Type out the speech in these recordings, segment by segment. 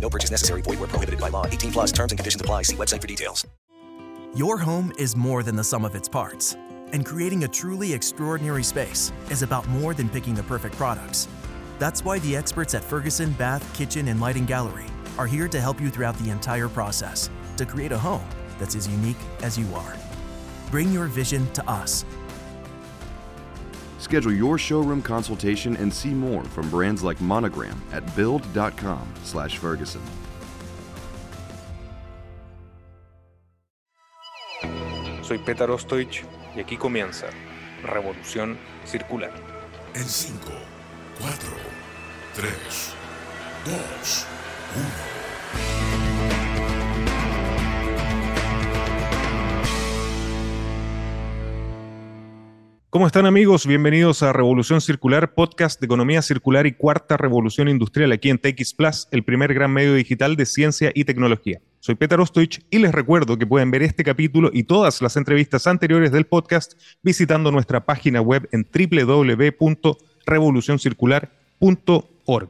No purchase necessary. Void where prohibited by law. 18 plus terms and conditions apply. See website for details. Your home is more than the sum of its parts. And creating a truly extraordinary space is about more than picking the perfect products. That's why the experts at Ferguson Bath, Kitchen, and Lighting Gallery are here to help you throughout the entire process to create a home that's as unique as you are. Bring your vision to us. Schedule your showroom consultation and see more from brands like Monogram at build.com/ferguson. Soy Petar Ostoich y aquí comienza Revolución Circular. En 5, 4, 3, 2, 1. ¿Cómo están amigos? Bienvenidos a Revolución Circular, podcast de economía circular y cuarta revolución industrial aquí en TX Plus, el primer gran medio digital de ciencia y tecnología. Soy Peter Ostoich y les recuerdo que pueden ver este capítulo y todas las entrevistas anteriores del podcast visitando nuestra página web en www.revolucioncircular.org.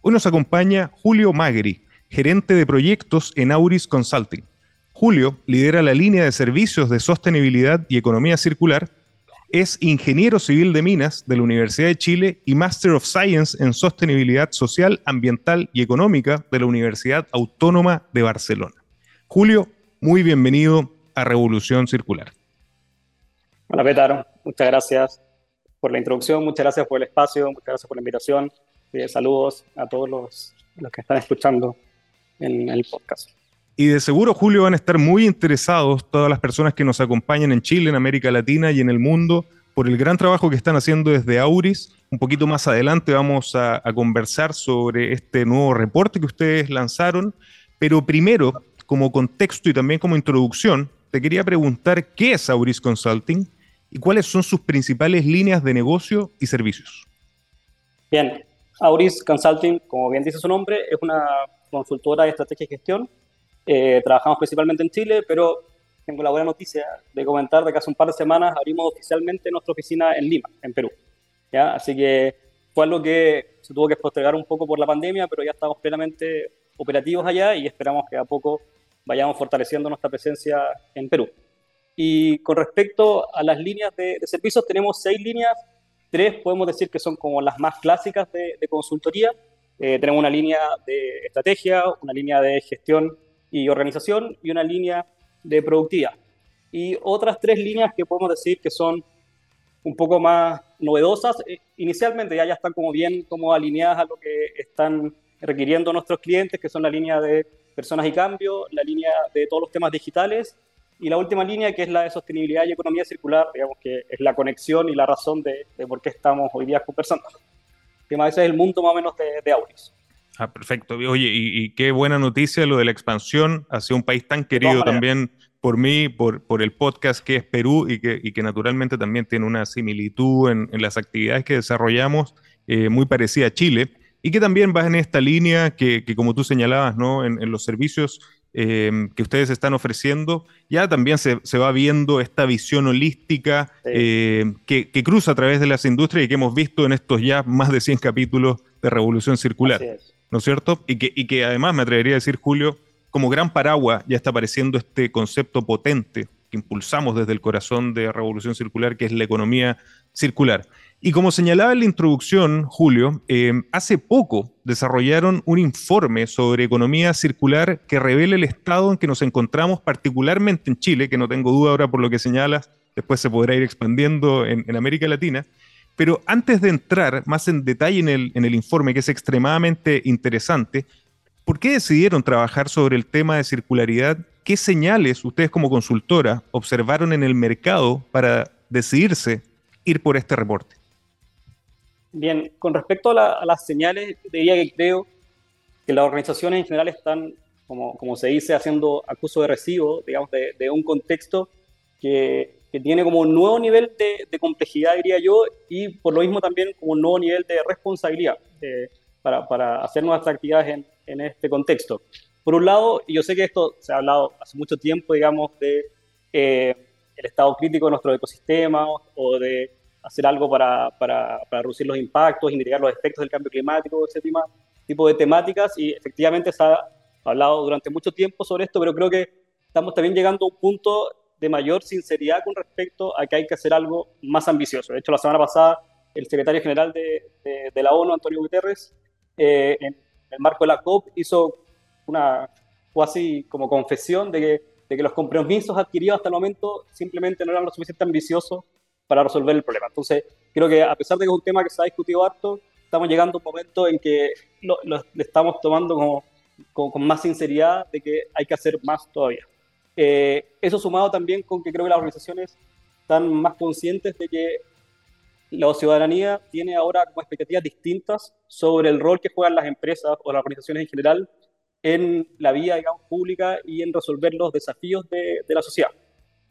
Hoy nos acompaña Julio Magri, gerente de proyectos en Auris Consulting. Julio lidera la línea de servicios de sostenibilidad y economía circular es ingeniero civil de minas de la Universidad de Chile y Master of Science en Sostenibilidad Social, Ambiental y Económica de la Universidad Autónoma de Barcelona. Julio, muy bienvenido a Revolución Circular. Hola, Petaro. Muchas gracias por la introducción, muchas gracias por el espacio, muchas gracias por la invitación. Y saludos a todos los, los que están escuchando en el podcast. Y de seguro, Julio, van a estar muy interesados todas las personas que nos acompañan en Chile, en América Latina y en el mundo por el gran trabajo que están haciendo desde Auris. Un poquito más adelante vamos a, conversar sobre este nuevo reporte que ustedes lanzaron. Pero primero, como contexto y también como introducción, te quería preguntar qué es Auris Consulting y cuáles son sus principales líneas de negocio y servicios. Bien, Auris Consulting, como bien dice su nombre, es una consultora de estrategia y gestión eh, trabajamos principalmente en Chile, pero tengo la buena noticia de comentar de que hace un par de semanas abrimos oficialmente nuestra oficina en Lima, en Perú. ¿ya? Así que fue algo que se tuvo que postergar un poco por la pandemia, pero ya estamos plenamente operativos allá y esperamos que a poco vayamos fortaleciendo nuestra presencia en Perú. Y con respecto a las líneas de, de servicios, tenemos seis líneas, tres podemos decir que son como las más clásicas de, de consultoría. Eh, tenemos una línea de estrategia, una línea de gestión y organización y una línea de productividad. Y otras tres líneas que podemos decir que son un poco más novedosas, eh, inicialmente ya, están como bien como alineadas a lo que están requiriendo nuestros clientes, que son la línea de personas y cambio, la línea de todos los temas digitales y la última línea que es la de sostenibilidad y economía circular, digamos que es la conexión y la razón de, por qué estamos hoy día conversando. Que más es el mundo más o menos de Auris. Ah, perfecto. Oye, y, y, qué buena noticia lo de la expansión hacia un país tan querido también por mí, por, por el podcast que es Perú y que, y que naturalmente también tiene una similitud en, en las actividades que desarrollamos eh, muy parecida a Chile y que también va en esta línea que, que como tú señalabas, ¿no? en, en los servicios eh, que ustedes están ofreciendo, ya también se, se va viendo esta visión holística sí. eh, que, que, cruza a través de las industrias y que hemos visto en estos ya más de 100 capítulos de Revolución Circular. ¿No es cierto? Y que, y que además me atrevería a decir, Julio, como gran paraguas ya está apareciendo este concepto potente que impulsamos desde el corazón de Revolución Circular, que es la economía circular. Y como señalaba en la introducción, Julio, eh, hace poco desarrollaron un informe sobre economía circular que revela el estado en que nos encontramos, particularmente en Chile, que no tengo duda ahora por lo que señalas, después se podrá ir expandiendo en, en América Latina, pero antes de entrar más en detalle en el, en el, informe, que es extremadamente interesante, ¿por qué decidieron trabajar sobre el tema de circularidad? ¿Qué señales ustedes como consultora observaron en el mercado para decidirse ir por este reporte? Bien, con respecto a, la, a las señales, diría que creo que las organizaciones en general están como, como se dice, haciendo acuso de recibo, digamos, de un contexto que, que, tiene como un nuevo nivel de, de, complejidad, diría yo, y por lo mismo también como un nuevo nivel de responsabilidad eh, para, para, hacer nuestras actividades en, en, este contexto. Por un lado, yo sé que esto se ha hablado hace mucho tiempo, digamos, de eh, el estado crítico de nuestro ecosistema o de hacer algo para, para, para, reducir los impactos y mitigar los efectos del cambio climático, ese tipo, tipo de temáticas, y efectivamente se ha hablado durante mucho tiempo sobre esto, pero creo que estamos también llegando a un punto de mayor sinceridad con respecto a que hay que hacer algo más ambicioso. De hecho, la semana pasada, el secretario general de, de, la ONU, Antonio Guterres, eh, en el marco de la COP, hizo una casi como confesión de que, de que los compromisos adquiridos hasta el momento simplemente no eran lo suficientemente ambiciosos para resolver el problema. Entonces, creo que a pesar de que es un tema que se ha discutido harto, estamos llegando a un momento en que lo, estamos tomando como con, más sinceridad de que hay que hacer más todavía. Eh, eso sumado también con que creo que las organizaciones están más conscientes de que la ciudadanía tiene ahora como expectativas distintas sobre el rol que juegan las empresas o las organizaciones en general en la vida digamos, pública y en resolver los desafíos de, de la sociedad.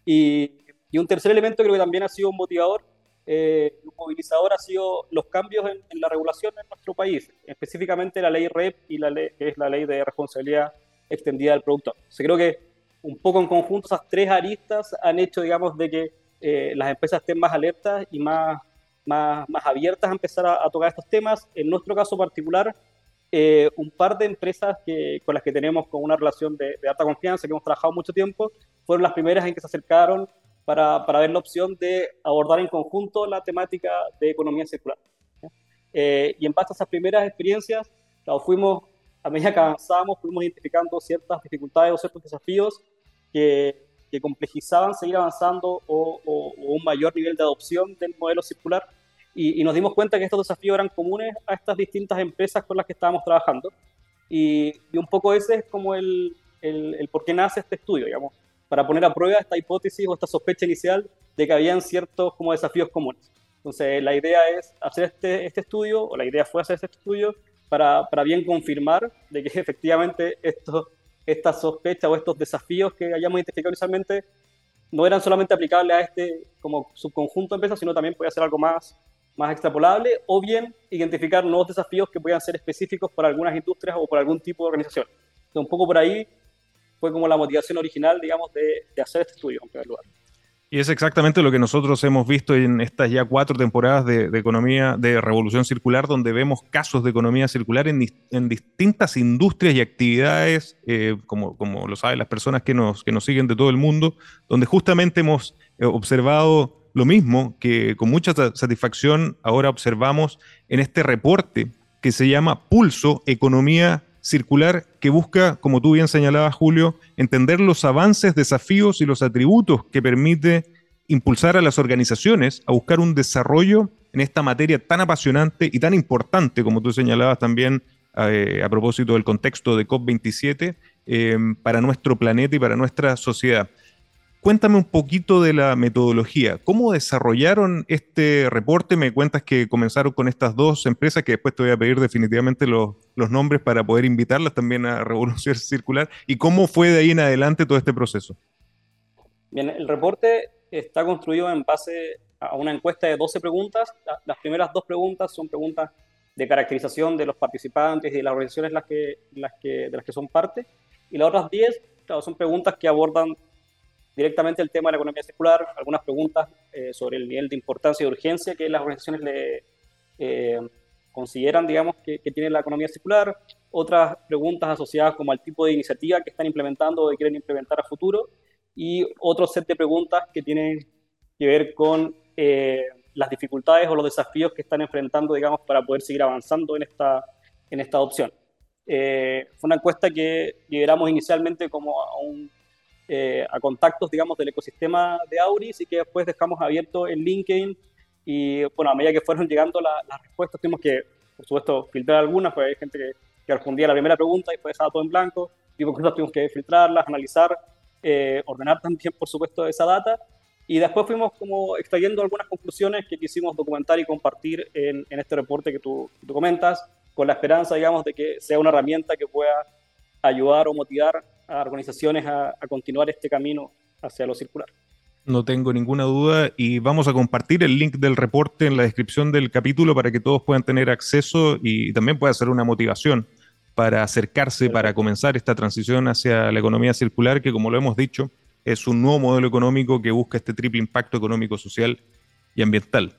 Y, y, un tercer elemento creo que también ha sido un motivador, eh, un movilizador, ha sido los cambios en, en, la regulación en nuestro país, específicamente la ley REP y la ley, que es la ley de responsabilidad extendida del productor. O sea, creo que un poco en conjunto esas tres aristas han hecho, digamos, de que eh, las empresas estén más alertas y más, más, más abiertas a empezar a, a, tocar estos temas. En nuestro caso particular, eh, un par de empresas que, con las que tenemos con una relación de, de, alta confianza, que hemos trabajado mucho tiempo, fueron las primeras en que se acercaron para, para ver la opción de abordar en conjunto la temática de economía circular. Eh, y en base a esas primeras experiencias, claro, fuimos, a medida que avanzábamos, fuimos identificando ciertas dificultades o ciertos desafíos que, que complejizaban seguir avanzando o, o, o, un mayor nivel de adopción del modelo circular y, y, nos dimos cuenta que estos desafíos eran comunes a estas distintas empresas con las que estábamos trabajando. Y, y un poco ese es como el, el, el, por qué nace este estudio, digamos, para poner a prueba esta hipótesis o esta sospecha inicial de que habían ciertos como desafíos comunes. Entonces, la idea es hacer este, este estudio, o la idea fue hacer este estudio, para, para bien confirmar de que efectivamente esto, esta sospecha o estos desafíos que hayamos identificado inicialmente no eran solamente aplicables a este como subconjunto de empresas, sino también podía ser algo más más extrapolable o bien identificar nuevos desafíos que puedan ser específicos para algunas industrias o para algún tipo de organización. Entonces, un poco por ahí fue como la motivación original, digamos, de, de hacer este estudio en primer lugar. Y es exactamente lo que nosotros hemos visto en estas ya cuatro temporadas de, economía, de revolución circular, donde vemos casos de economía circular en, en distintas industrias y actividades, eh, como, como, lo saben las personas que nos, que nos siguen de todo el mundo, donde justamente hemos eh, observado lo mismo que con mucha satisfacción ahora observamos en este reporte que se llama Pulso Economía Circular, que busca, como tú bien señalabas, Julio, entender los avances, desafíos y los atributos que permite impulsar a las organizaciones a buscar un desarrollo en esta materia tan apasionante y tan importante, como tú señalabas también eh, a propósito del contexto de COP27, eh, para nuestro planeta y para nuestra sociedad. Cuéntame un poquito de la metodología. ¿Cómo desarrollaron este reporte? Me cuentas que comenzaron con estas dos empresas, que después te voy a pedir definitivamente los, nombres para poder invitarlas también a Revolución Circular. ¿Y cómo fue de ahí en adelante todo este proceso? Bien, el reporte está construido en base a una encuesta de 12 preguntas. Las primeras dos preguntas son preguntas de caracterización de los participantes y de las organizaciones de las que son parte. Y las otras 10 claro, son preguntas que abordan directamente el tema de la economía circular, algunas preguntas eh, sobre el nivel de importancia y urgencia que las organizaciones le eh, consideran, digamos, que, que, tiene la economía circular, otras preguntas asociadas como al tipo de iniciativa que están implementando o que quieren implementar a futuro, y otro set de preguntas que tienen que ver con eh, las dificultades o los desafíos que están enfrentando, digamos, para poder seguir avanzando en esta, en esta adopción. fue una encuesta que lideramos inicialmente como a un eh, a contactos, digamos, del ecosistema de Auris y que después dejamos abierto en LinkedIn. Y bueno, a medida que fueron llegando la, las respuestas, tuvimos que, por supuesto, filtrar algunas, pues hay gente que, que respondía la primera pregunta y después dejaba todo en blanco. Y por tuvimos que filtrarlas, analizar, eh, ordenar también, por supuesto, esa data. Y después fuimos como extrayendo algunas conclusiones que quisimos documentar y compartir en, en este reporte que tú, que tú comentas, con la esperanza, digamos, de que sea una herramienta que pueda ayudar o motivar a organizaciones a, continuar este camino hacia lo circular. No tengo ninguna duda y vamos a compartir el link del reporte en la descripción del capítulo para que todos puedan tener acceso y también pueda ser una motivación para acercarse, para comenzar esta transición hacia la economía circular, que como lo hemos dicho, es un nuevo modelo económico que busca este triple impacto económico, social y ambiental.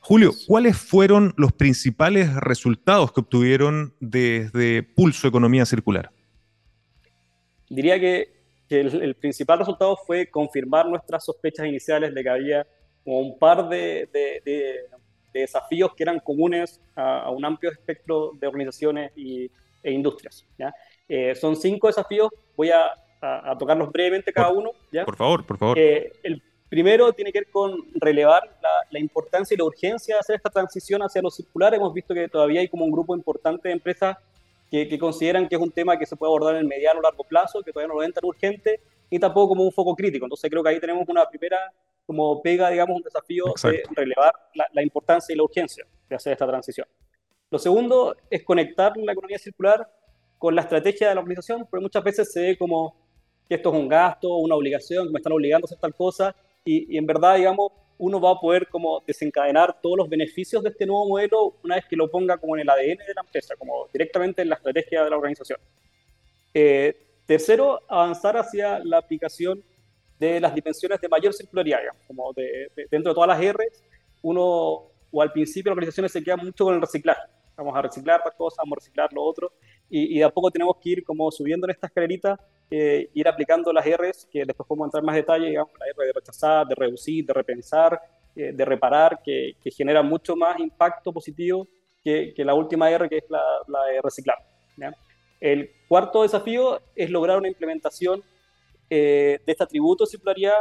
Julio, ¿cuáles fueron los principales resultados que obtuvieron desde Pulso Economía Circular? Diría que, el, principal resultado fue confirmar nuestras sospechas iniciales de que había un par de, desafíos que eran comunes a, un amplio espectro de organizaciones y, e industrias. Eh, son cinco desafíos, voy a, tocarlos brevemente cada uno. ¿ya? Por favor, por favor. Eh, el primero tiene que ver con relevar la, importancia y la urgencia de hacer esta transición hacia lo circular. Hemos visto que todavía hay como un grupo importante de empresas que, consideran que es un tema que se puede abordar en el mediano o largo plazo, que todavía no lo ven tan urgente, y tampoco como un foco crítico. Entonces creo que ahí tenemos una primera como pega, digamos, un desafío de relevar la, importancia y la urgencia de hacer esta transición. Lo segundo es conectar la economía circular con la estrategia de la organización, porque muchas veces se ve como que esto es un gasto, una obligación, que me están obligando a hacer tal cosa, y, en verdad, digamos, uno va a poder como desencadenar todos los beneficios de este nuevo modelo una vez que lo ponga como en el ADN de la empresa, como directamente en la estrategia de la organización. Eh, tercero, avanzar hacia la aplicación de las dimensiones de mayor circularidad, como de, dentro de todas las R, uno, o al principio las organizaciones se quedan mucho con el reciclaje. Vamos a reciclar las cosas, vamos a reciclar lo otro, y, de a poco tenemos que ir como subiendo en esta escalerita, eh, ir aplicando las R's, que después podemos entrar más detalle, digamos, la R de rechazar, de reducir, de repensar, eh, de reparar, que, que, genera mucho más impacto positivo que, que, la última R, que es la, la de reciclar. El cuarto desafío es lograr una implementación eh, de este atributo de circularidad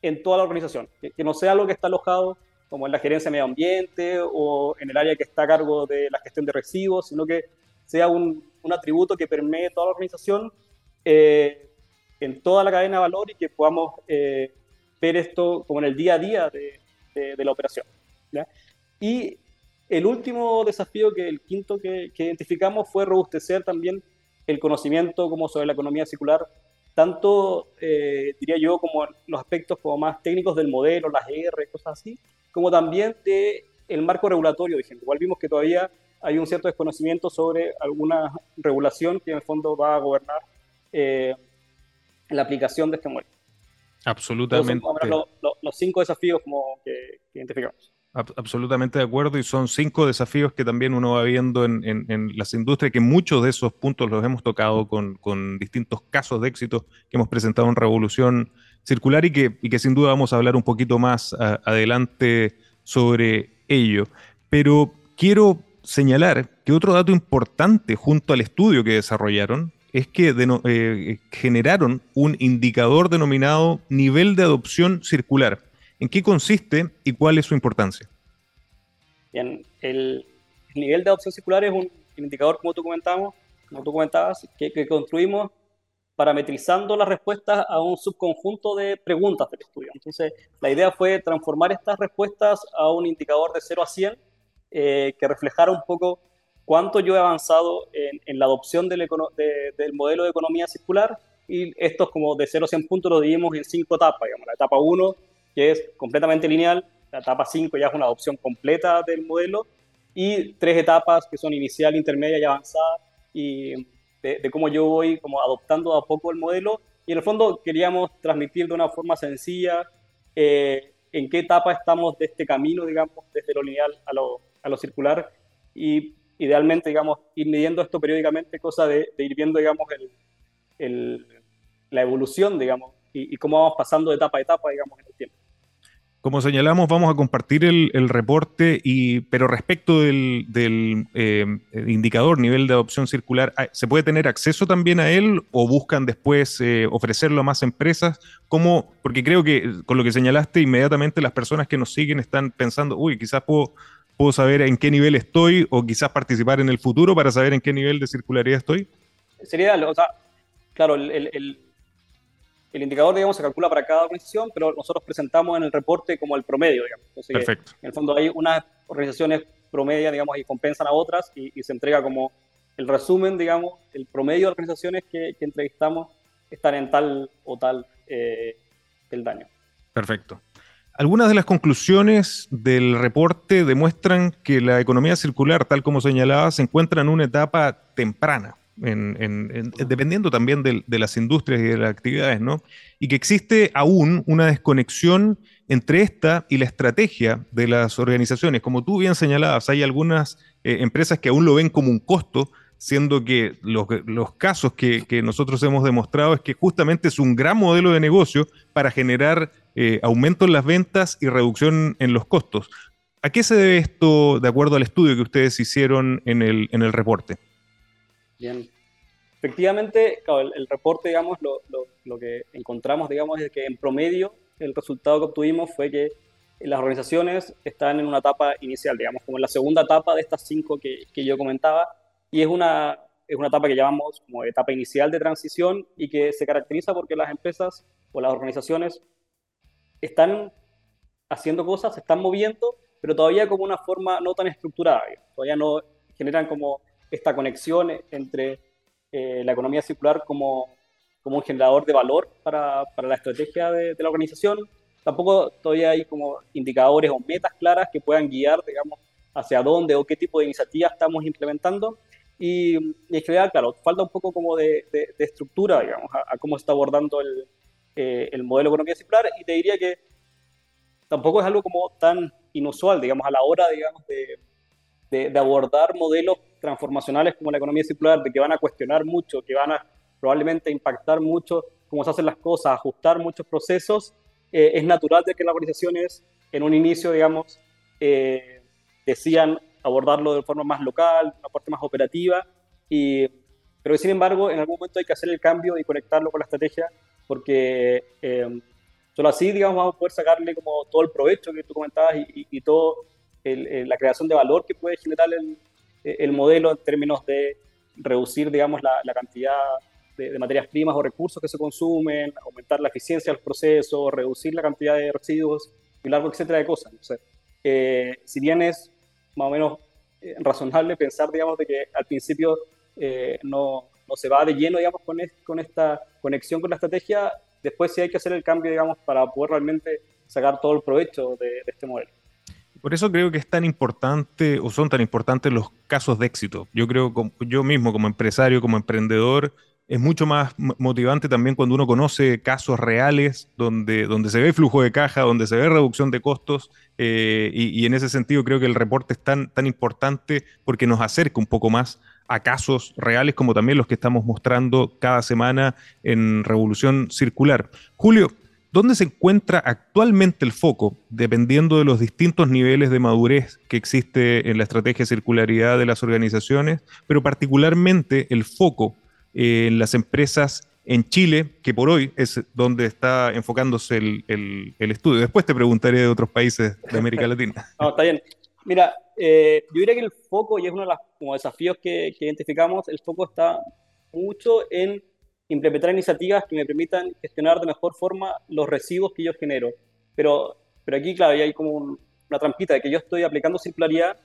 en toda la organización, que, que no sea algo que está alojado como en la gerencia de medio ambiente o en el área que está a cargo de la gestión de residuos, sino que sea un, un atributo que permee toda la organización eh, en toda la cadena de valor y que podamos eh, ver esto como en el día a día de, de, la operación. Y el último desafío, que el quinto que, identificamos, fue robustecer también el conocimiento como sobre la economía circular, tanto, eh, diría yo, como los aspectos como más técnicos del modelo, las R, cosas así, como también de el marco regulatorio vigente. Igual vimos que todavía hay un cierto desconocimiento sobre alguna regulación que en el fondo va a gobernar eh, la aplicación de este modelo. Absolutamente. los cinco desafíos como que, identificamos. Absolutamente de acuerdo y son cinco desafíos que también uno va viendo en, las industrias, que muchos de esos puntos los hemos tocado con, distintos casos de éxito que hemos presentado en Revolución Circular y que, y que sin duda vamos a hablar un poquito más adelante sobre ello. Pero quiero señalar que otro dato importante junto al estudio que desarrollaron es que eh, generaron un indicador denominado nivel de adopción circular. ¿En qué consiste y cuál es su importancia? Bien, el, nivel de adopción circular es un indicador, como tú, comentamos, como tú comentabas, que, que, construimos parametrizando las respuestas a un subconjunto de preguntas del estudio. Entonces, la idea fue transformar estas respuestas a un indicador de 0 a 100 eh, que reflejara un poco cuánto yo he avanzado en, la adopción del, del, modelo de economía circular. Y estos como de 0 a 100 puntos lo dividimos en cinco etapas, digamos, la etapa 1 que es completamente lineal, la etapa 5 ya es una adopción completa del modelo. Y tres etapas que son inicial, intermedia y avanzada y de, cómo yo voy como adoptando a poco el modelo. Y en el fondo queríamos transmitir de una forma sencilla eh, en qué etapa estamos de este camino, digamos, desde lo lineal a lo, a lo circular y idealmente, digamos, ir midiendo esto periódicamente, cosa de, ir viendo, digamos, el, la evolución, digamos, y, cómo vamos pasando de etapa a etapa, digamos, en el tiempo. Como señalamos, vamos a compartir el, reporte, y, pero respecto del, eh, indicador nivel de adopción circular, ¿se puede tener acceso también a él o buscan después eh, ofrecerlo a más empresas? ¿Cómo? Porque creo que con lo que señalaste, inmediatamente las personas que nos siguen están pensando, uy, quizás puedo puedo saber en qué nivel estoy o quizás participar en el futuro para saber en qué nivel de circularidad estoy? Sería, o sea, claro, el, el, el, indicador, digamos, se calcula para cada organización, pero nosotros presentamos en el reporte como el promedio, digamos. Perfecto. En el fondo hay unas organizaciones promedia, digamos, y compensan a otras y, se entrega como el resumen, digamos, el promedio de organizaciones que, entrevistamos están en tal o tal eh, el daño. Perfecto. Algunas de las conclusiones del reporte demuestran que la economía circular, tal como señalaba, se encuentra en una etapa temprana, dependiendo también de, de, las industrias y de las actividades, ¿no? Y que existe aún una desconexión entre esta y la estrategia de las organizaciones. Como tú bien señalabas, hay algunas eh, empresas que aún lo ven como un costo, siendo que los, casos que, nosotros hemos demostrado es que justamente es un gran modelo de negocio para generar eh, aumento en las ventas y reducción en los costos. ¿A qué se debe esto de acuerdo al estudio que ustedes hicieron en el, en el reporte? Bien. Efectivamente, el, reporte, digamos, lo, lo, que encontramos, digamos, es que en promedio el resultado que obtuvimos fue que las organizaciones están en una etapa inicial, digamos, como en la segunda etapa de estas cinco que, que yo comentaba, y es una, es una etapa que llamamos como etapa inicial de transición y que se caracteriza porque las empresas o las organizaciones están haciendo cosas, se están moviendo, pero todavía como una forma no tan estructurada, todavía no generan como esta conexión entre eh, la economía circular como, como un generador de valor para, para la estrategia de, de la organización, tampoco todavía hay como indicadores o metas claras que puedan guiar, digamos, hacia dónde o qué tipo de iniciativas estamos implementando. Y, en general, claro, falta un poco como de, de, estructura, digamos, a, cómo está abordando el, eh, el modelo de economía circular. Y te diría que tampoco es algo como tan inusual, digamos, a la hora, digamos, de, de, abordar modelos transformacionales como la economía circular, de que van a cuestionar mucho, que van a probablemente impactar mucho cómo se hacen las cosas, ajustar muchos procesos, eh, es natural de que las organizaciones en un inicio, digamos, eh, decían abordarlo de forma más local, una parte más operativa, y, pero sin embargo, en algún momento hay que hacer el cambio y conectarlo con la estrategia, porque eh, solo así, digamos, vamos a poder sacarle como todo el provecho que tú comentabas y, y, todo la creación de valor que puede generar el, el, modelo en términos de reducir, digamos, la, la cantidad de, materias primas o recursos que se consumen, aumentar la eficiencia del proceso, reducir la cantidad de residuos y largo etcétera de cosas. Eh, si bien es más o menos eh, razonable pensar, digamos, de que al principio eh, no, no, se va de lleno, digamos, con, con esta conexión con la estrategia, después sí hay que hacer el cambio, digamos, para poder realmente sacar todo el provecho de, este modelo. Por eso creo que es tan importante o son tan importantes los casos de éxito. Yo creo, yo mismo como empresario, como emprendedor, es mucho más motivante también cuando uno conoce casos reales donde, donde se ve flujo de caja, donde se ve reducción de costos, eh, y, en ese sentido creo que el reporte es tan, tan importante porque nos acerca un poco más a casos reales como también los que estamos mostrando cada semana en Revolución Circular. Julio, ¿dónde se encuentra actualmente el foco, dependiendo de los distintos niveles de madurez que existe en la estrategia de circularidad de las organizaciones, pero particularmente el foco en las empresas en Chile, que por hoy es donde está enfocándose el, el, estudio. Después te preguntaré de otros países de América Latina. no, está bien. Mira, eh, yo diría que el foco, y es uno de los como desafíos que, que, identificamos, el foco está mucho en implementar iniciativas que me permitan gestionar de mejor forma los residuos que yo genero. Pero, pero aquí, claro, hay como una trampita de que yo estoy aplicando circularidad,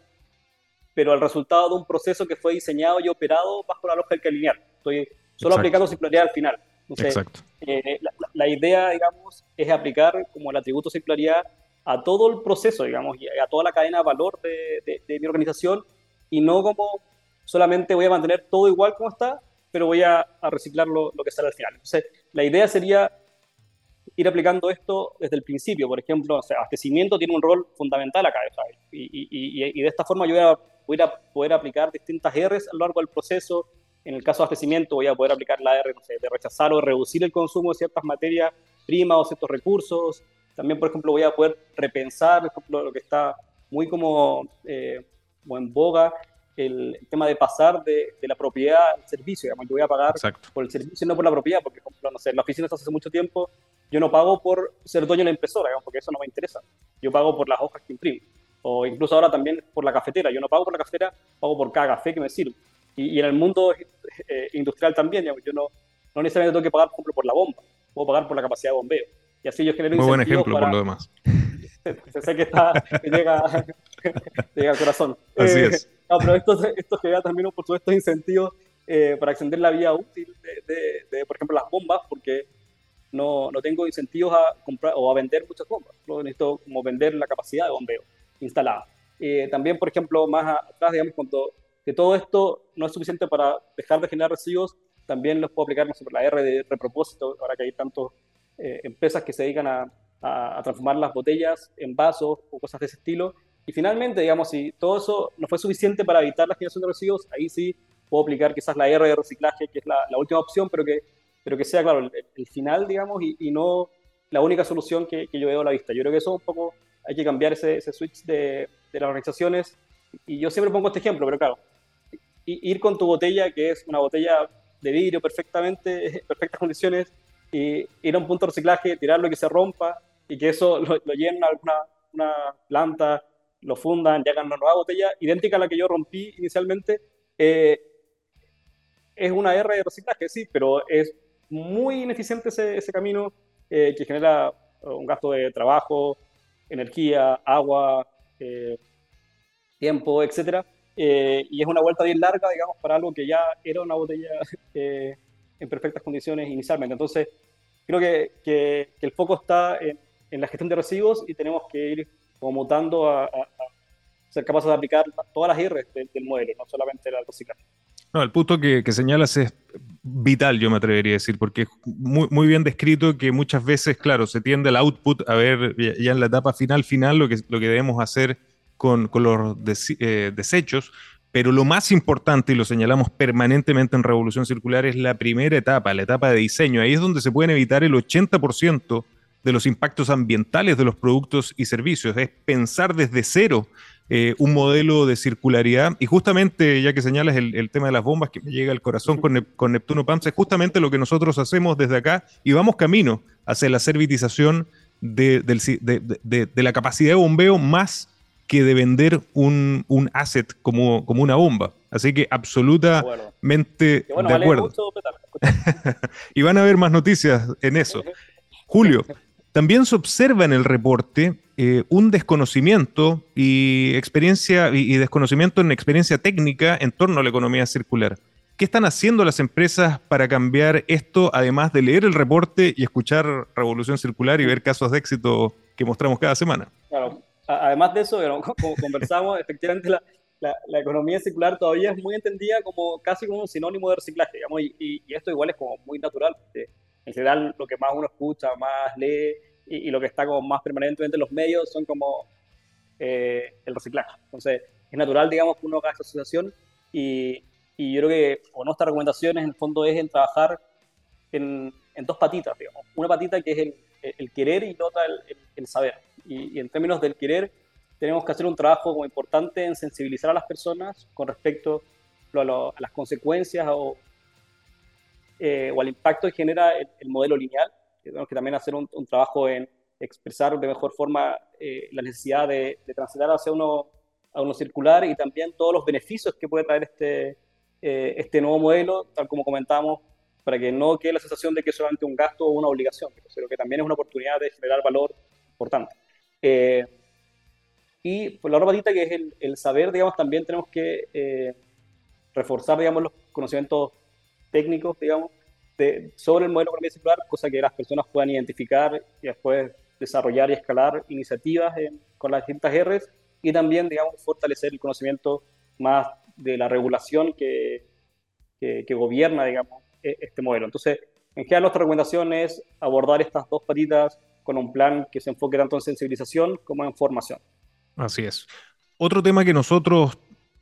pero el resultado de un proceso que fue diseñado y operado bajo la lógica lineal estoy solo aplicando circularidad al final. Exacto. Eh, la, idea, digamos, es aplicar como el atributo circularidad a todo el proceso, digamos, y a toda la cadena de valor de, mi organización y no como solamente voy a mantener todo igual como está, pero voy a, reciclar lo, que sale al final. Entonces, la idea sería ir aplicando esto desde el principio. Por ejemplo, o abastecimiento tiene un rol fundamental acá, Y, y, y, de esta forma yo voy a poder aplicar distintas R's a lo largo del proceso, en el caso de abastecimiento voy a poder aplicar la R de rechazar o reducir el consumo de ciertas materias primas o ciertos recursos. También, por ejemplo, voy a poder repensar, por ejemplo, lo que está muy como, eh, en boga, el, tema de pasar de, la propiedad al servicio. Digamos, yo voy a pagar por el servicio y no por la propiedad, porque, por ejemplo, no sé, en la oficina hace mucho tiempo, yo no pago por ser dueño de la impresora, digamos, porque eso no me interesa. Yo pago por las hojas que imprimo. O incluso ahora también por la cafetera. Yo no pago por la cafetera, pago por cada café que me sirve. Y, en el mundo eh, industrial también, yo no, no necesariamente tengo que pagar, por ejemplo, por la bomba, puedo pagar por la capacidad de bombeo. Y así yo genero Muy buen ejemplo por lo demás. sé que, está, llega, llega al corazón. Así es. no, pero estos, estos generan también, por supuesto, incentivos eh, para extender la vida útil de, de, por ejemplo, las bombas, porque no, no, tengo incentivos a comprar o a vender muchas bombas. Solo necesito como vender la capacidad de bombeo instalada. Eh, también, por ejemplo, más atrás, digamos, cuando que todo esto no es suficiente para dejar de generar residuos, también los puedo aplicar sobre la R de repropósito, ahora que hay tantas eh, empresas que se dedican a, a, transformar las botellas en vasos o cosas de ese estilo. Y finalmente, digamos, si todo eso no fue suficiente para evitar la generación de residuos, ahí sí puedo aplicar quizás la R de reciclaje, que es la, la última opción, pero que, pero que sea, claro, el, final, digamos, y, y, no la única solución que, que, yo veo a la vista. Yo creo que eso un poco hay que cambiar ese, ese switch de, de las organizaciones. Y yo siempre pongo este ejemplo, pero claro, ir con tu botella, que es una botella de vidrio perfectamente, en perfectas condiciones, y ir a un punto de reciclaje, tirarlo y que se rompa, y que eso lo, lo llenen a alguna una planta, lo fundan y hagan una nueva botella, idéntica a la que yo rompí inicialmente, eh, es una R de reciclaje, sí, pero es muy ineficiente ese, ese camino eh, que genera un gasto de trabajo, energía, agua, eh, tiempo, etcétera eh, y es una vuelta bien larga, digamos, para algo que ya era una botella eh, en perfectas condiciones inicialmente. Entonces, creo que, que, el foco está en, en, la gestión de residuos y tenemos que ir como mutando a, a, ser capaces de aplicar todas las R del, del modelo, no solamente el reciclaje. No, el punto que, que, señalas es vital, yo me atrevería a decir, porque es muy, muy, bien descrito que muchas veces, claro, se tiende al output a ver ya en la etapa final, final, lo que, lo que debemos hacer con, con los des, eh, desechos, pero lo más importante, y lo señalamos permanentemente en Revolución Circular, es la primera etapa, la etapa de diseño. Ahí es donde se pueden evitar el 80% de los impactos ambientales de los productos y servicios. Es pensar desde cero eh, un modelo de circularidad. Y justamente, ya que señalas el, el, tema de las bombas que me llega al corazón con, con Neptuno Pamsa, es justamente lo que nosotros hacemos desde acá y vamos camino hacia la servitización de, de, de, de la capacidad de bombeo más que de vender un, un asset como, como, una bomba. Así que absolutamente bueno, de acuerdo. y van a haber más noticias en eso. Julio, también se observa en el reporte eh, un desconocimiento y experiencia y, y, desconocimiento en experiencia técnica en torno a la economía circular. ¿Qué están haciendo las empresas para cambiar esto, además de leer el reporte y escuchar Revolución Circular y ver casos de éxito que mostramos cada semana? Claro, además de eso, como conversamos, efectivamente la, la, la, economía circular todavía es muy entendida como casi como un sinónimo de reciclaje, digamos, y, y, y esto igual es como muy natural. En general, lo que más uno escucha, más lee y, y lo que está como más permanentemente en los medios son como eh, el reciclaje. Entonces, es natural, digamos, que uno haga esa asociación y, y yo creo que, o nuestras recomendaciones en el fondo es en trabajar en, en dos patitas, digamos. Una patita que es el, el querer y otra el, el, el saber y, y, en términos del querer, tenemos que hacer un trabajo como importante en sensibilizar a las personas con respecto a, lo, a las consecuencias o, eh, o, al impacto que genera el, el, modelo lineal. Tenemos que también hacer un, un trabajo en expresar de mejor forma eh, la necesidad de, de, transitar hacia uno, a uno circular y también todos los beneficios que puede traer este, eh, este nuevo modelo, tal como comentamos, para que no quede la sensación de que es solamente un gasto o una obligación, sino que también es una oportunidad de generar valor importante. Eh, y por la otra patita, que es el, el, saber, digamos, también tenemos que eh, reforzar, digamos, los conocimientos técnicos, digamos, de, sobre el modelo de economía circular, cosa que las personas puedan identificar y después desarrollar y escalar iniciativas en, con las distintas R's y también, digamos, fortalecer el conocimiento más de la regulación que, que, que gobierna, digamos, e, este modelo. Entonces, en general, nuestra recomendación es abordar estas dos patitas con un plan que se enfoque tanto en sensibilización como en formación. Así es. Otro tema que nosotros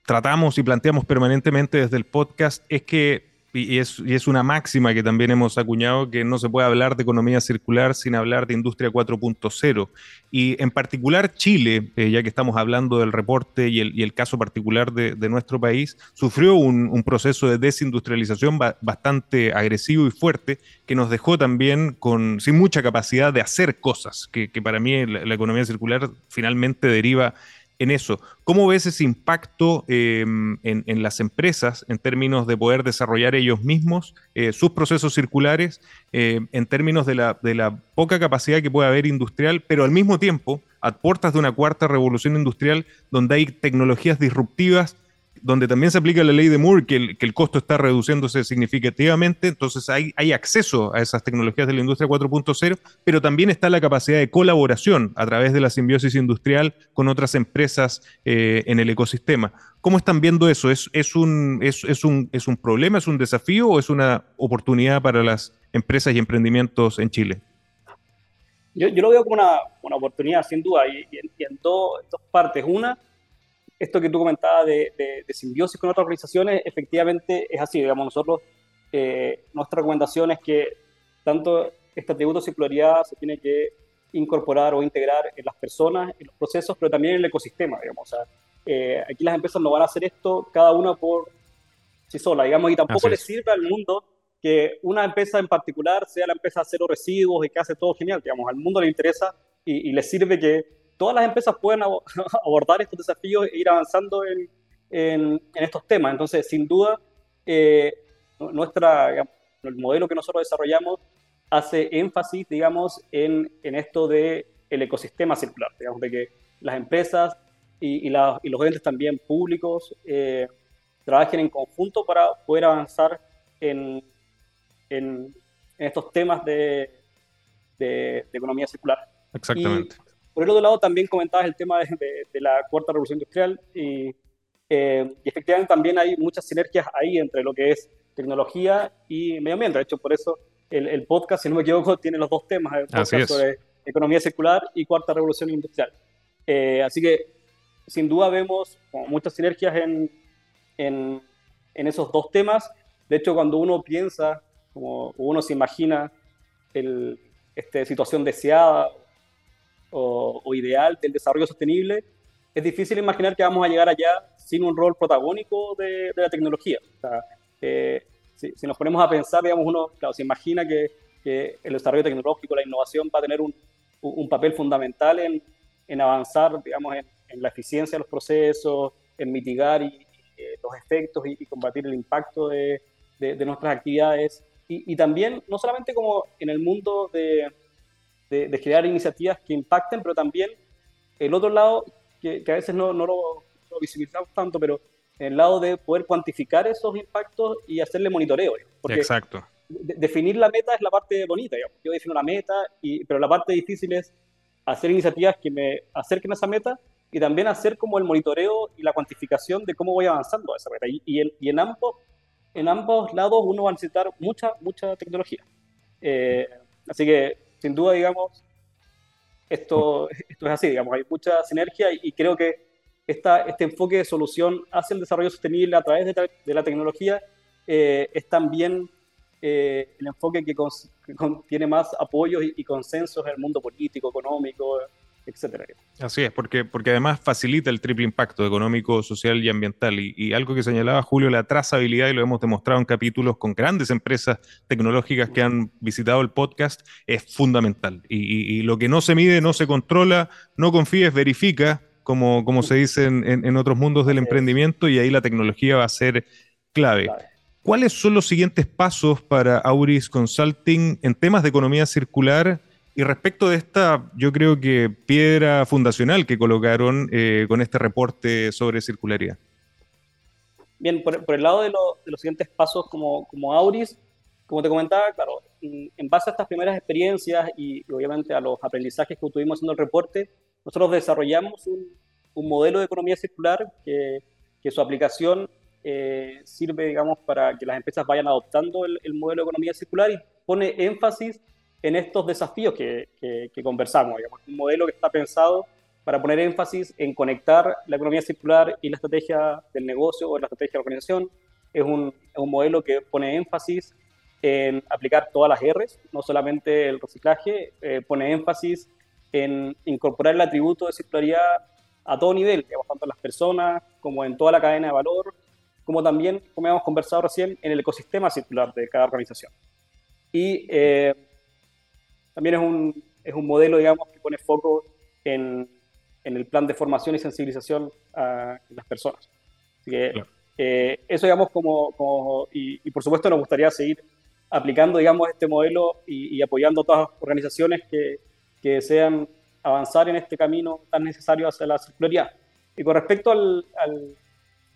tratamos y planteamos permanentemente desde el podcast es que y es, y es, una máxima que también hemos acuñado, que no se puede hablar de economía circular sin hablar de industria 4.0. Y en particular Chile, eh, ya que estamos hablando del reporte y el, y el caso particular de, de, nuestro país, sufrió un, proceso de desindustrialización ba bastante agresivo y fuerte que nos dejó también con, sin mucha capacidad de hacer cosas, que, para mí la economía circular finalmente deriva en eso. ¿Cómo ves ese impacto eh, en, las empresas en términos de poder desarrollar ellos mismos eh, sus procesos circulares, eh, en términos de la, de la, poca capacidad que puede haber industrial, pero al mismo tiempo, a puertas de una cuarta revolución industrial donde hay tecnologías disruptivas donde también se aplica la ley de Moore, que el, que el costo está reduciéndose significativamente, entonces hay, hay acceso a esas tecnologías de la industria 4.0, pero también está la capacidad de colaboración a través de la simbiosis industrial con otras empresas eh, en el ecosistema. ¿Cómo están viendo eso? ¿Es, es, un, es, es, un, ¿Es un problema, es un desafío o es una oportunidad para las empresas y emprendimientos en Chile? Yo, yo lo veo como una, una oportunidad, sin duda, y, y en, dos partes. Una, esto que tú comentabas de, de, simbiosis con otras organizaciones, efectivamente es así. Digamos, nosotros, eh, nuestra recomendación es que tanto este atributo de circularidad se tiene que incorporar o integrar en las personas, en los procesos, pero también en el ecosistema, digamos. O sea, eh, aquí las empresas no van a hacer esto cada una por sí sola, digamos, y tampoco les sirve al mundo que una empresa en particular sea la empresa cero residuos y que hace todo genial, digamos, al mundo le interesa y, y les sirve que todas las empresas pueden abordar estos desafíos e ir avanzando en, en, estos temas. Entonces, sin duda, eh, nuestra, el modelo que nosotros desarrollamos hace énfasis, digamos, en, esto del el ecosistema circular, digamos, de que las empresas y, y, y los entes también públicos eh, trabajen en conjunto para poder avanzar en, estos temas de, economía circular. Exactamente. Por el otro lado, también comentabas el tema de, de, de la cuarta revolución industrial y, eh, y, efectivamente también hay muchas sinergias ahí entre lo que es tecnología y medio ambiente. De hecho, por eso el, el podcast, si no me equivoco, tiene los dos temas, el podcast sobre economía circular y cuarta revolución industrial. Eh, así que, sin duda, vemos muchas sinergias en, en, en, esos dos temas. De hecho, cuando uno piensa, como uno se imagina el, esta situación deseada o, ideal del desarrollo sostenible, es difícil imaginar que vamos a llegar allá sin un rol protagónico de, la tecnología. Eh, si, nos ponemos a pensar, digamos, uno claro, se imagina que, que, el desarrollo tecnológico, la innovación va a tener un, papel fundamental en, en avanzar, digamos, en, la eficiencia de los procesos, en mitigar eh, los efectos y, combatir el impacto de, de nuestras actividades. Y, también, no solamente como en el mundo de, de, de, crear iniciativas que impacten, pero también el otro lado, que, que a veces no, no, lo, no, lo, visibilizamos tanto, pero el lado de poder cuantificar esos impactos y hacerle monitoreo. Porque Exacto. De, definir la meta es la parte bonita, digamos. yo defino la meta, y, pero la parte difícil es hacer iniciativas que me acerquen a esa meta y también hacer como el monitoreo y la cuantificación de cómo voy avanzando a esa meta. Y, y, en, y en, ambos, en ambos lados uno va a necesitar mucha, mucha tecnología. Eh, así que sin duda, digamos, esto, esto es así, digamos, hay mucha sinergia y, creo que esta, este enfoque de solución hacia el desarrollo sostenible a través de, de la tecnología eh, es también eh, el enfoque que, que tiene más apoyos y, y, consensos en el mundo político, económico, etcétera. Así es, porque, porque además facilita el triple impacto económico, social y ambiental. Y, y, algo que señalaba Julio, la trazabilidad, y lo hemos demostrado en capítulos con grandes empresas tecnológicas que han visitado el podcast, es fundamental. Y, y, y lo que no se mide, no se controla, no confíes, verifica, como, como se dice en, en, en otros mundos del emprendimiento, y ahí la tecnología va a ser clave. clave. ¿Cuáles son los siguientes pasos para Auris Consulting en temas de economía circular? Y respecto de esta, yo creo que piedra fundacional que colocaron eh, con este reporte sobre circularidad. Bien, por, el lado de, lo, de, los siguientes pasos como, como Auris, como te comentaba, claro, en, base a estas primeras experiencias y, obviamente a los aprendizajes que tuvimos haciendo el reporte, nosotros desarrollamos un, modelo de economía circular que, su aplicación eh, sirve, digamos, para que las empresas vayan adoptando el modelo de economía circular y pone énfasis en estos desafíos que, que, que, conversamos. Digamos. Un modelo que está pensado para poner énfasis en conectar la economía circular y la estrategia del negocio o la estrategia de la organización. Es un, es un modelo que pone énfasis en aplicar todas las R's, no solamente el reciclaje, eh, pone énfasis en incorporar el atributo de circularidad a todo nivel, digamos, tanto en las personas como en toda la cadena de valor, como también, como hemos conversado recién, en el ecosistema circular de cada organización. Y eh, también es un, es un modelo, digamos, que pone foco en, en el plan de formación y sensibilización a las personas. Así que claro. eh, eso, digamos, como, como y, y, por supuesto nos gustaría seguir aplicando, digamos, este modelo y, y apoyando a todas las organizaciones que, que desean avanzar en este camino tan necesario hacia la circularidad. Y con respecto al, al,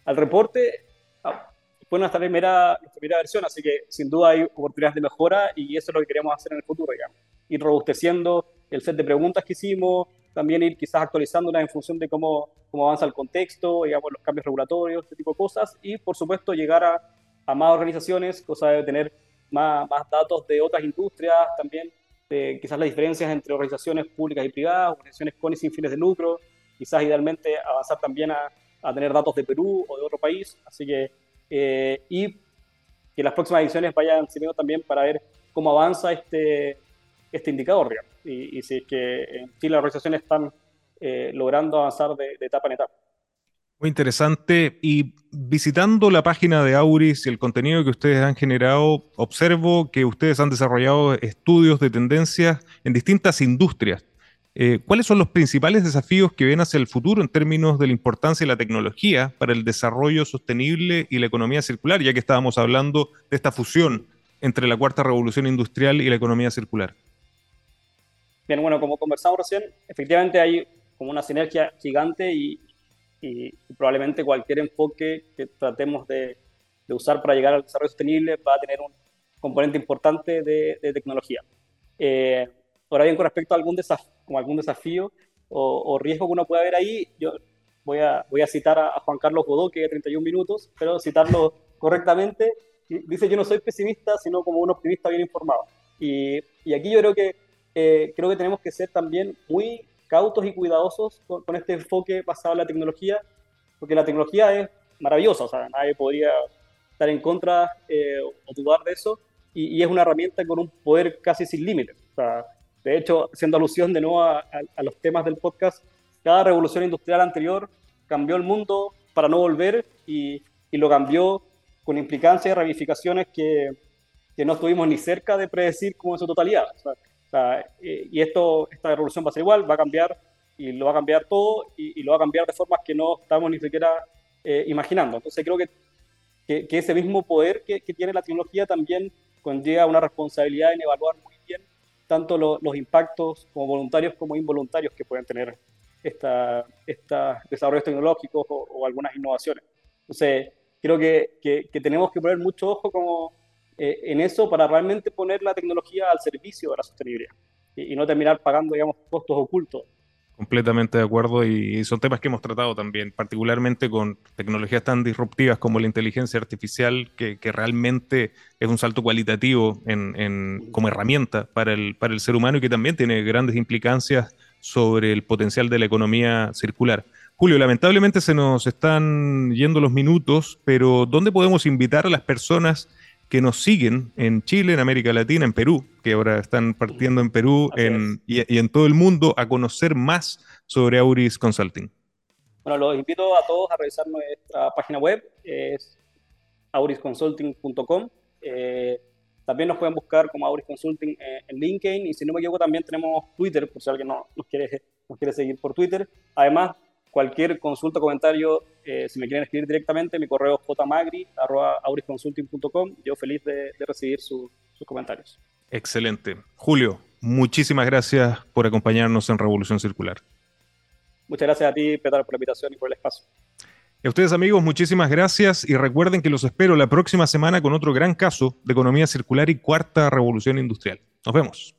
al reporte, ah, fue nuestra primera, nuestra primera versión, así que sin duda hay oportunidades de mejora y eso es lo que queremos hacer en el futuro, digamos. Ir robusteciendo el set de preguntas que hicimos, también ir quizás actualizándolas en función de cómo, cómo avanza el contexto, digamos, los cambios regulatorios, este tipo de cosas, y por supuesto llegar a, a más organizaciones, cosa de tener más, más datos de otras industrias, también de quizás las diferencias entre organizaciones públicas y privadas, organizaciones con y sin fines de lucro, quizás idealmente avanzar también a, a tener datos de Perú o de otro país, así que, eh, y que las próximas ediciones vayan sirviendo también para ver cómo avanza este, este indicador, y, y si es que en Chile las organizaciones están eh, logrando avanzar de, de etapa en etapa. Muy interesante. Y visitando la página de Auris y el contenido que ustedes han generado, observo que ustedes han desarrollado estudios de tendencias en distintas industrias. Eh, ¿Cuáles son los principales desafíos que ven hacia el futuro en términos de la importancia de la tecnología para el desarrollo sostenible y la economía circular, ya que estábamos hablando de esta fusión entre la cuarta revolución industrial y la economía circular? Bien, bueno, como conversamos recién, efectivamente hay como una sinergia gigante y, y, probablemente cualquier enfoque que tratemos de, de, usar para llegar al desarrollo sostenible va a tener un componente importante de, de tecnología. Eh, ahora bien, con respecto a algún, desaf como algún desafío o, o, riesgo que uno pueda ver ahí, yo voy a, voy a citar a, a Juan Carlos Godó, que de 31 minutos, pero citarlo correctamente, dice yo no soy pesimista, sino como un optimista bien informado. Y, y aquí yo creo que, eh, creo que tenemos que ser también muy cautos y cuidadosos con, con, este enfoque basado en la tecnología, porque la tecnología es maravillosa, o sea, nadie podría estar en contra eh, o dudar de eso, y, y, es una herramienta con un poder casi sin límites. O sea, de hecho, haciendo alusión de nuevo a, a, a, los temas del podcast, cada revolución industrial anterior cambió el mundo para no volver y, y lo cambió con implicancias y ramificaciones que, que, no estuvimos ni cerca de predecir como en su totalidad. O sea, y esto, esta revolución va a ser igual, va a cambiar y lo va a cambiar todo y, y lo va a cambiar de formas que no estamos ni siquiera eh, imaginando. Entonces creo que, que, que ese mismo poder que, que, tiene la tecnología también conlleva una responsabilidad en evaluar muy bien tanto lo, los impactos como voluntarios como involuntarios que pueden tener estos esta desarrollos tecnológicos o, o, algunas innovaciones. Entonces creo que tenemos que poner mucho ojo como eh, en eso para realmente poner la tecnología al servicio de la sostenibilidad y, y no terminar pagando, digamos, costos ocultos Completamente de acuerdo y son temas que hemos tratado también, particularmente con tecnologías tan disruptivas como la inteligencia artificial, que, que realmente es un salto cualitativo en, en, como herramienta para el, para el ser humano y que también tiene grandes implicancias sobre el potencial de la economía circular. Julio, lamentablemente se nos están yendo los minutos, pero ¿dónde podemos invitar a las personas que nos siguen en Chile, en América Latina, en Perú, que ahora están partiendo en Perú en, y, y, en todo el mundo a conocer más sobre Auris Consulting? Bueno, los invito a todos a revisar nuestra página web, es aurisconsulting.com. Eh, también nos pueden buscar como Auris Consulting en LinkedIn y si no me equivoco también tenemos Twitter, por si alguien no, nos, quiere, nos quiere seguir por Twitter. Además, cualquier consulta o comentario, eh, si me quieren escribir directamente, mi correo es jmagri.aurisconsulting.com. Yo feliz de, de recibir su, sus comentarios. Excelente. Julio, muchísimas gracias por acompañarnos en Revolución Circular. Muchas gracias a ti, Petar, por la invitación y por el espacio. A ustedes amigos, muchísimas gracias y recuerden que los espero la próxima semana con otro gran caso de economía circular y cuarta revolución industrial. Nos vemos.